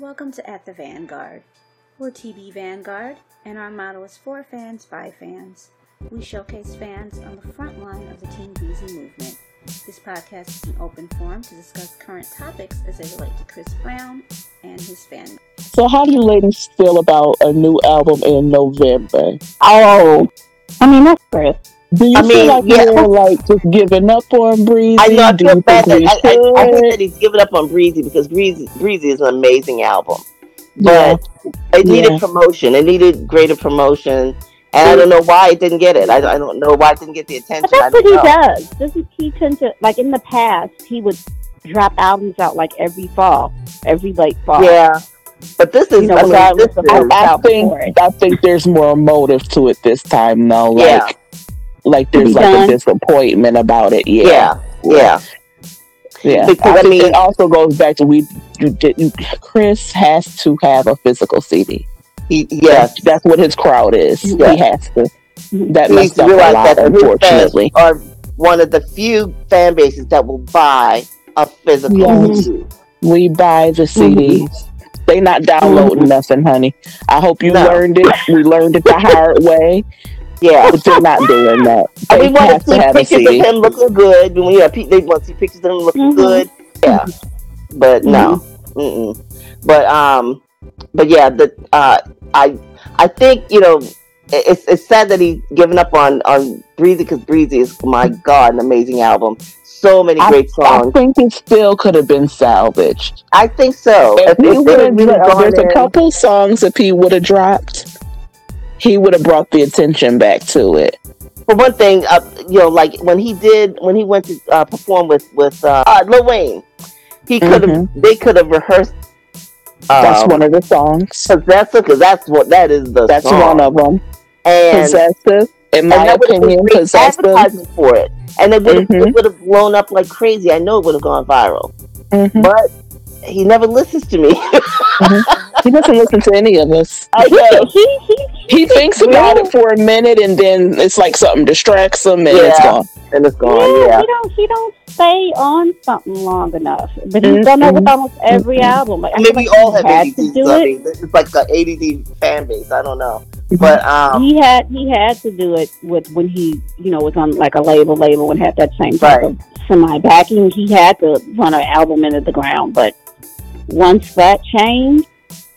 Welcome to At the Vanguard. We're TB Vanguard, and our motto is for fans by fans. We showcase fans on the front line of the Team Breezy movement. This podcast is an open forum to discuss current topics as they relate to Chris Brown and his fan. So, how do you ladies feel about a new album in November? Oh, I mean that's Chris. Do you I feel mean, like yeah. you're like just giving up on Breezy? I know I do feel bad that I, I, I think that he's giving up on Breezy because Breezy Breezy is an amazing album, Yeah. but it needed Yeah. promotion. It needed greater promotion, and I don't know why it didn't get it. I, I don't know why it didn't get the attention. But I that's what don't he know. does. Doesn't he tend to like in the past he would drop albums out like every fall, every late fall. Yeah, but this is You know, I mean, this is, how- I think. I think there's more motive to it this time though. Like Yeah. Like there's like done. a disappointment about it. Yeah. yeah, yeah. Yeah. Because, I think mean- it also goes back to we you didn't Chris has to have a physical CD. He, yes, That's, that's what his crowd is. Yeah. He has to. Mm-hmm. That he needs messed up a lot, that unfortunately. are one of the few fan bases that will buy a physical Yes. CD. We buy the CDs. Mm-hmm. They not downloading mm-hmm. nothing, honey. I hope you No. learned it. We learned it the hard way, Yeah. but they're not doing that. I They mean, want to see to have a pictures of him looking good. When you have, they want to see pictures of him looking Mhm. good. Yeah, but no, Mm-mm. but um, but yeah, the uh, I I think you know it's it's sad that he's given up on on Breezy because Breezy is my god an amazing album. So many great I songs. I think it still could have been salvaged. I think so. If If, he if they would had really have, there's a couple songs if he would have dropped, he would have brought the attention back to it. for one thing, uh, you know, like when he did when he went to uh, perform with with uh, uh, Lil Wayne, he could have they could have rehearsed. Mm-hmm. That's um, one of the songs. Possessive, because that's what that is the That's song. one of them. and Possessive, in my opinion, possessive. advertisement for it, and it would have Mhm. would have blown up like crazy. I know it would have gone viral, Mhm. but he never listens to me. He doesn't listen to any of us. I know. he, he, He thinks about it for a minute, and then it's like something distracts him, and it's gone. and it's gone. Yeah, he don't he don't stay on something long enough. But he's done that with almost every album. Like, I maybe feel we like all have had ADD. to do so I it. mean, It's like the ADD fan base. I don't know, but um, he had he had to do it with when he you know was on like a label label and had that same type Right. of semi backing. He had to run an album into the ground, but once that changed,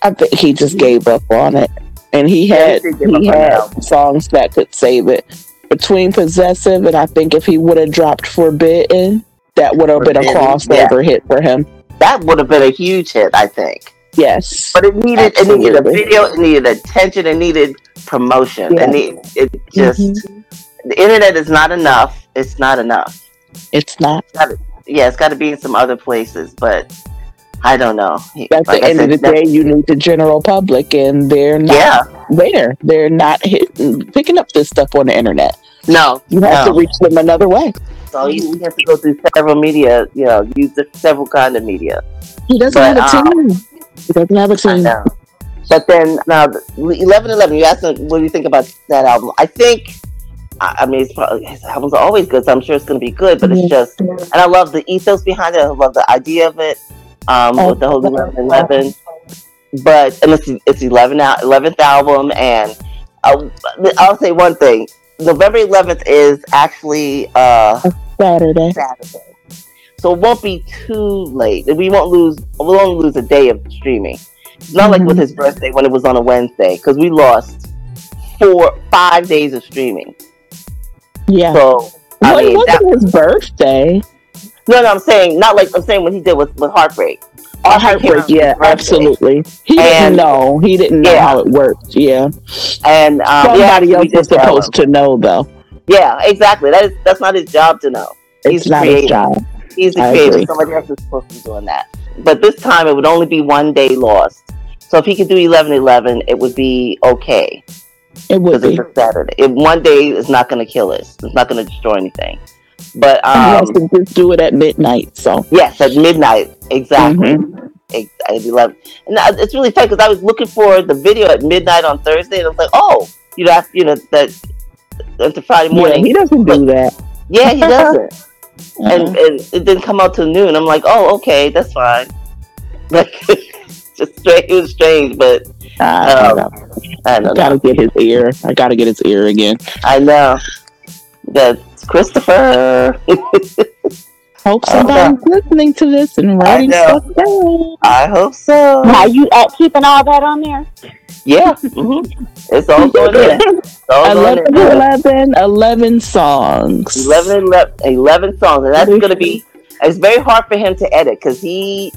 I think he just gave up on it, and he had he give up he had songs that could save it. Between possessive and I think if he would have dropped forbidden, that would have been a crossover hit for him. that would have been a huge hit. I think. Yes, But it needed it needed a video, it needed attention, it needed promotion. Yeah. It it just Mhm. the internet is not enough. It's not enough. it's not. Yeah, it's got to be in some other places, but I don't know. At like the I end of the said, day, you need the general public, and they're not yeah, there. They're not hitting, picking up this stuff on the internet. no, You have no. to reach them another way. So you have to go through several media. You know, use the several kind of media. He doesn't But, have a um, team. He doesn't have a I team. know. But then now, eleven eleven. You asked what do you think about that album? I think. I I mean, it's probably, his albums are always good, so I'm sure it's going to be good. But it's just, and I love the ethos behind it. I love the idea of it, um, Oh, with the whole eleven eleven. But and it's it's eleven eleventh album, and I'll, I'll say one thing: November eleventh is actually uh, Saturday. Saturday, so it won't be too late. We won't lose. We'll only lose a day of streaming. It's not like with his birthday when it was on a Wednesday, because we lost four, five days of streaming. Yeah. So I well, it wasn't that, his birthday. No, no, I'm saying not like I'm saying what he did with with Heartbreak. Oh, Heartbreak came heartbreak. Yeah, absolutely. He didn't And- know. He didn't know Yeah. how it worked. Yeah. And um, Somebody yeah, else was supposed to know, though. Yeah, exactly. That is that's not his job to know. He's It's not his job. He's the I creator. agree. Somebody else is supposed to be doing that. But this time it would only be one day lost. So if he could do eleven eleven, it would be okay. It would be. it's a Saturday. If one day is not going to kill us, it's not going to destroy anything. But um, to just do it at midnight. So. yes, at midnight, exactly. Mhm. At eleven, and uh, it's really funny because I was looking for the video at midnight on Thursday, and I was like, oh, you know, you know that into Friday Yeah, morning. he doesn't do that. Yeah, he doesn't, and, Uh-uh. and it didn't come out till noon. I'm like, oh, okay, that's fine. Like, just strange. It was strange, but I, um, I don't gotta know. get his ear. I gotta get his ear again. I know. That's Christopher. Hope Oh, somebody's listening to this and writing stuff down. I hope so. Now you at keeping all that on there? Yeah, hmm it's all going in. It's all going 11, in. 11, 11 songs. 11, 11, 11 songs, and that's gonna be. It's very hard for him to edit because he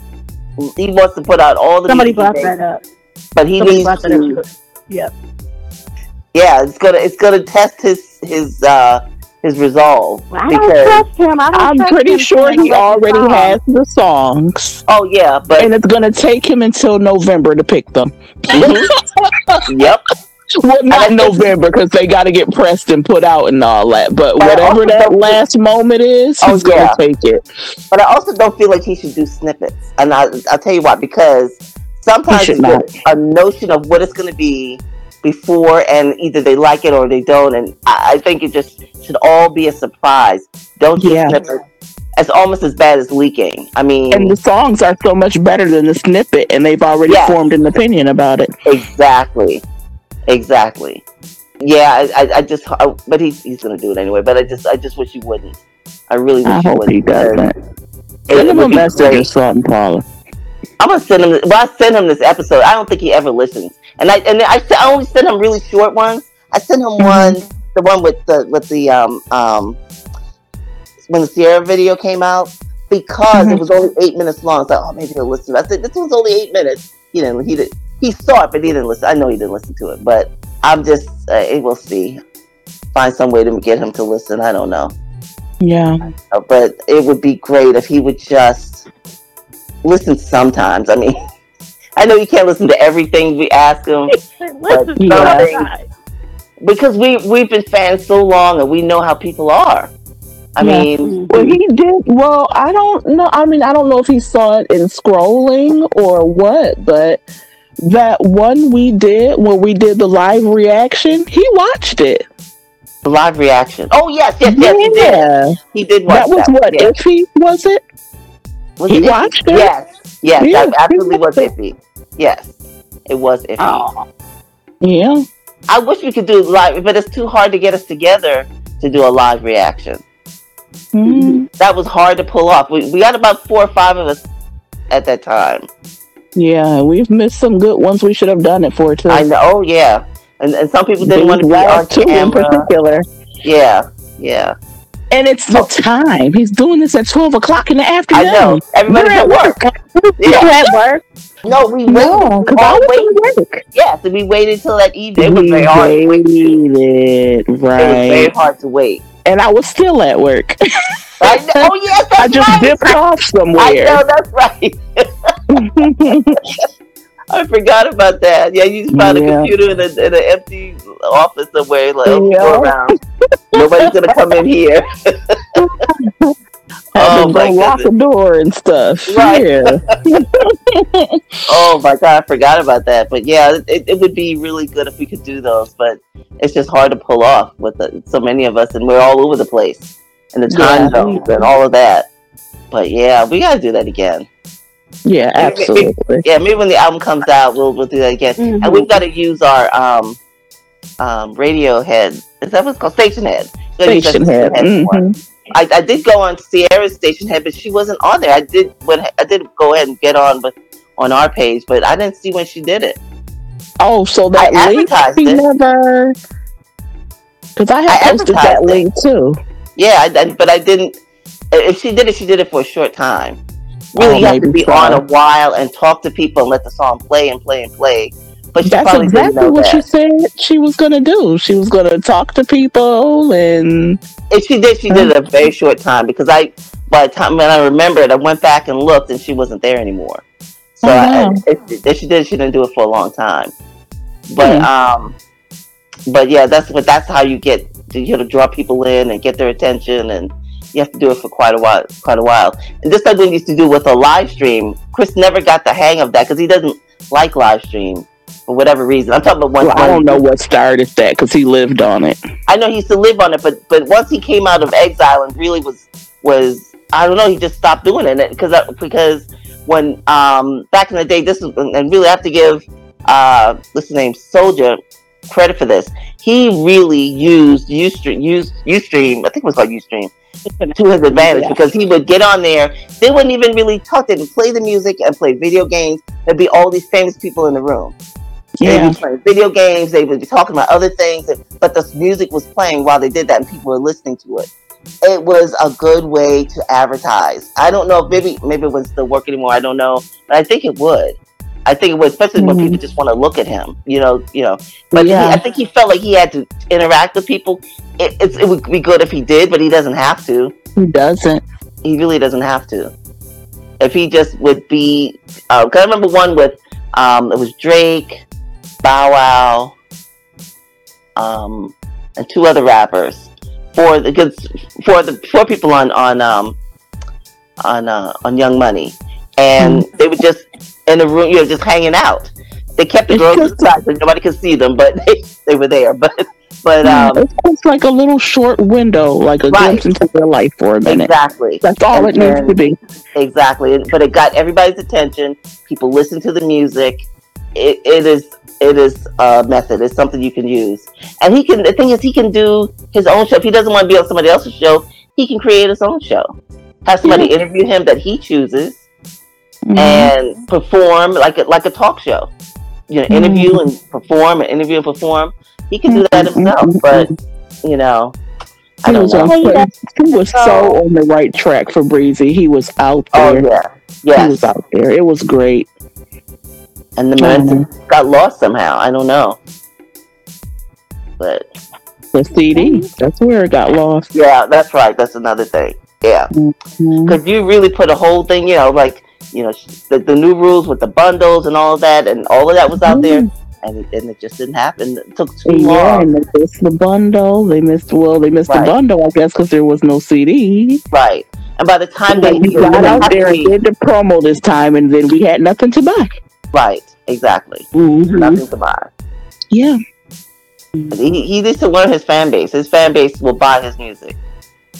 he wants to put out all the Somebody music brought that up. but he Somebody needs to. up. Yep. Yeah, it's gonna it's gonna test his his uh his resolve Well, I don't trust him. I don't I'm trust pretty him sure he already songs. has the songs. oh yeah, but And it's gonna take him until November to pick them. Mhm. yep. Well, not November because they got to get pressed and put out and all that. But But whatever also that don't- last moment is, Oh, he's gonna yeah. take it. But I also don't feel like he should do snippets, and I I'll tell you why because sometimes He you should get a notion of what it's going to be before, and either they like it or they don't, and I, I think it just should all be a surprise. Don't do Yeah. snippets. It's almost as bad as leaking. I mean, And the songs are so much better than the snippet, and they've already Yes. formed an opinion about it. Exactly. Exactly. Yeah, I, I, I just, I, but he's he's gonna do it anyway. But I just, I just wish he wouldn't. I really wish I he hope wouldn't. he doesn't. Send him a message or something, Paula. I'm gonna send him. Well, I send him this episode. I don't think he ever listens, and I and I, I only send him really short ones. I sent him one, the one with the with the um um when the Ciara video came out because it Mhm. was only eight minutes long. It's like, oh, maybe he'll listen. I said this was only eight minutes. He didn't. He did. He saw it, but he didn't listen. I know he didn't listen to it, but I'm just. Uh, we'll see. Find some way to get him to listen. I don't know. Yeah. Uh, but it would be great if he would just listen sometimes. I mean, I know you can't listen to everything we ask them. Listen, Yeah. because we we've been fans so long and we know how people are. I Yeah. mean, mm-hmm. Well, he did. Well, I don't know. I mean, I don't know if he saw it in scrolling or what, but that one we did when we did the live reaction, he watched it. the live reaction. Oh yes, yes, yes, he did. yeah. He did watch That was that. what Yeah. iffy was it? Was he it watched it? Yes, yes, Yeah, that absolutely was iffy. Yes, it was iffy. Oh, Yeah. I wish we could do live, but it's too hard to get us together to do a live reaction. Mhm. That was hard to pull off. We, we got about four or five of us at that time. Yeah, we've missed some good ones. We should have done it for too. I know. Oh yeah, and, and some people didn't want to be on last two in particular. Yeah, yeah. And it's the time. He's doing this at twelve o'clock in the afternoon. I know. Everybody's We're at work. you Yeah. at work? No, we waited. No, because I was wait. at work. Yes, and we waited till that evening. It was We very hard. To wait. It waited, was very right? hard to wait. And I was still at work. I know. Oh yes, that's I just right. dipped off somewhere. I know that's right. I forgot about that. Yeah, you just found a computer in, a, in an empty office somewhere. Like, oh, Yeah. go around. Nobody's gonna come in here. Oh, my lock the door and stuff. Right. Yeah. Oh my god, I forgot about that. But yeah, it, it would be really good if we could do those. But it's just hard to pull off with the, so many of us, and we're all over the place, and the time Yeah. zones and all of that. But yeah, we gotta do that again. Yeah, absolutely. Yeah, maybe when the album comes out, we'll we'll do that again. Mhm. And we've got to use our um um radio head. Is that what's called Stationhead? We gotta use that Stationhead. one. Mhm. I, I did go on Sierra's Stationhead, but she wasn't on there. I did when I did go ahead and get on, but on our page, but I didn't see when she did it. Oh, so that I link advertised he it. never. Because I I had posted that it. link too. Yeah, I, I- but I didn't. If she did it, she did it for a short time. Really, Oh, you have to be so. on a while and talk to people and let the song play and play and play. But she That's exactly what that. she said she was gonna do. She was gonna talk to people and If she did, she did it a very short time because I, by the time when I remembered, I went back and looked and she wasn't there anymore. So Oh, I, wow. if, if she did, she didn't do it for a long time. But Hmm. um, but yeah, that's what that's how you get to you know draw people in and get their attention, and you have to do it for quite a while, quite a while. And just like we used to do with a live stream, Chris never got the hang of that because he doesn't like live stream for whatever reason. I'm talking about one. well, I don't know what started that because he lived on it. I know he used to live on it, but but once he came out of exile and really was was I don't know, he just stopped doing it because because when um back in the day, this is and really I have to give uh what's his name Soulja credit for this. He really used Ustream, used Ustream. I think it was called Ustream to his advantage Yeah. because he would get on there. They wouldn't even really talk. They would play the music and play video games. There'd be all these famous people in the room. They'd be playing video games. They would be talking about other things, but the music was playing while they did that, and people were listening to it. It was a good way to advertise. I don't know if maybe maybe it wouldn't still work anymore. I don't know, but I think it would. I think it would, especially when Mhm. people just want to look at him. You know, you know. But he, I think he felt like he had to interact with people. It, it's, it would be good if he did, but he doesn't have to. He doesn't. He really doesn't have to. If he just would be, uh, 'cause I remember one with um, it was Drake, Bow Wow, um, and two other rappers. For the good, for the four people on on um, on uh, on Young Money, and they were just in the room, you know, just hanging out. They kept the girls inside, so nobody could see them, but they, they were there. But but um, it's like a little short window, like a Right. glimpse into their life for a minute. exactly. That's all And it needs to be. Exactly, but it got everybody's attention. People listen to the music. It, it is it is a method. It's something you can use, and he can. The thing is, he can do his own show. If he doesn't want to be on somebody else's show, he can create his own show. Have somebody interview him that he chooses, Mhm. and perform like a, like a talk show. You know, interview mm-hmm. and perform, and interview and perform. He can do that mm-hmm. himself, mm-hmm. but you know, I he don't was, know. on, Hey, he was so on the right track for Breezy. He was out Oh there. yeah, He was out there. It was great. and the momentum got lost somehow. I don't know, but The CD, that's where it got lost. yeah, that's right. That's another thing. Yeah, because you really put a whole thing. You know, like you know the, the new rules with the bundles and all of that, and all of that was out there, and it, and it just didn't happen. It took too Yeah, long. and they missed the bundle. They missed well, they missed Right. the bundle, I guess, because there was no CD. Right, and by the time they we got out there and did the promo this time, and then we had nothing to buy. right, exactly, Mhm. nothing to buy. Yeah, He, he needs to learn his fan base. His fan base will buy his music.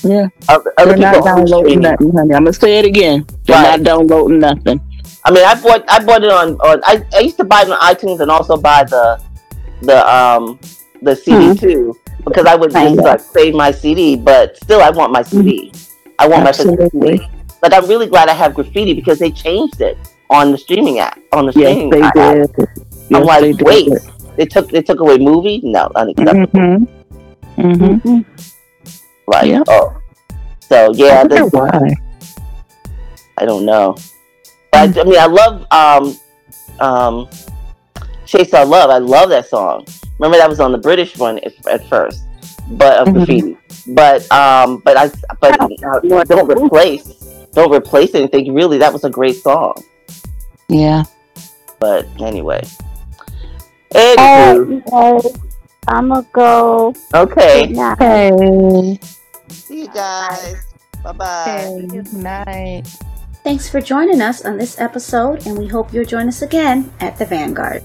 Yeah. Other, other They're not downloading nothing, honey. I'm gonna say it again. They're Right. not downloading nothing. I mean, I bought I bought it on on I, I used to buy it on iTunes and also buy the the um the CD Hmm. too because I would just like save my CD, but still I want my CD. I want my physical CD. But I'm really glad I have graffiti because they changed it on the streaming app on the Yes, streaming they app. did. I'm like, they did. wait, they took they took away movie? No, unacceptable. Mm-hmm. Mm-hmm. Like Yeah. oh, so yeah, I this, why. I don't know. But I, I mean, I love um, um, Chase Our Love. I love that song. Remember that was on the British one at, at first, but of Mhm. graffiti. But um, but I but uh, don't replace don't replace anything. Really, that was a great song. Yeah. But anyway, anywho. I'm gonna go. okay. Good night. Hey. See you guys. Bye bye. Good night. Thanks for joining us on this episode, and we hope you'll join us again at the Vanguard.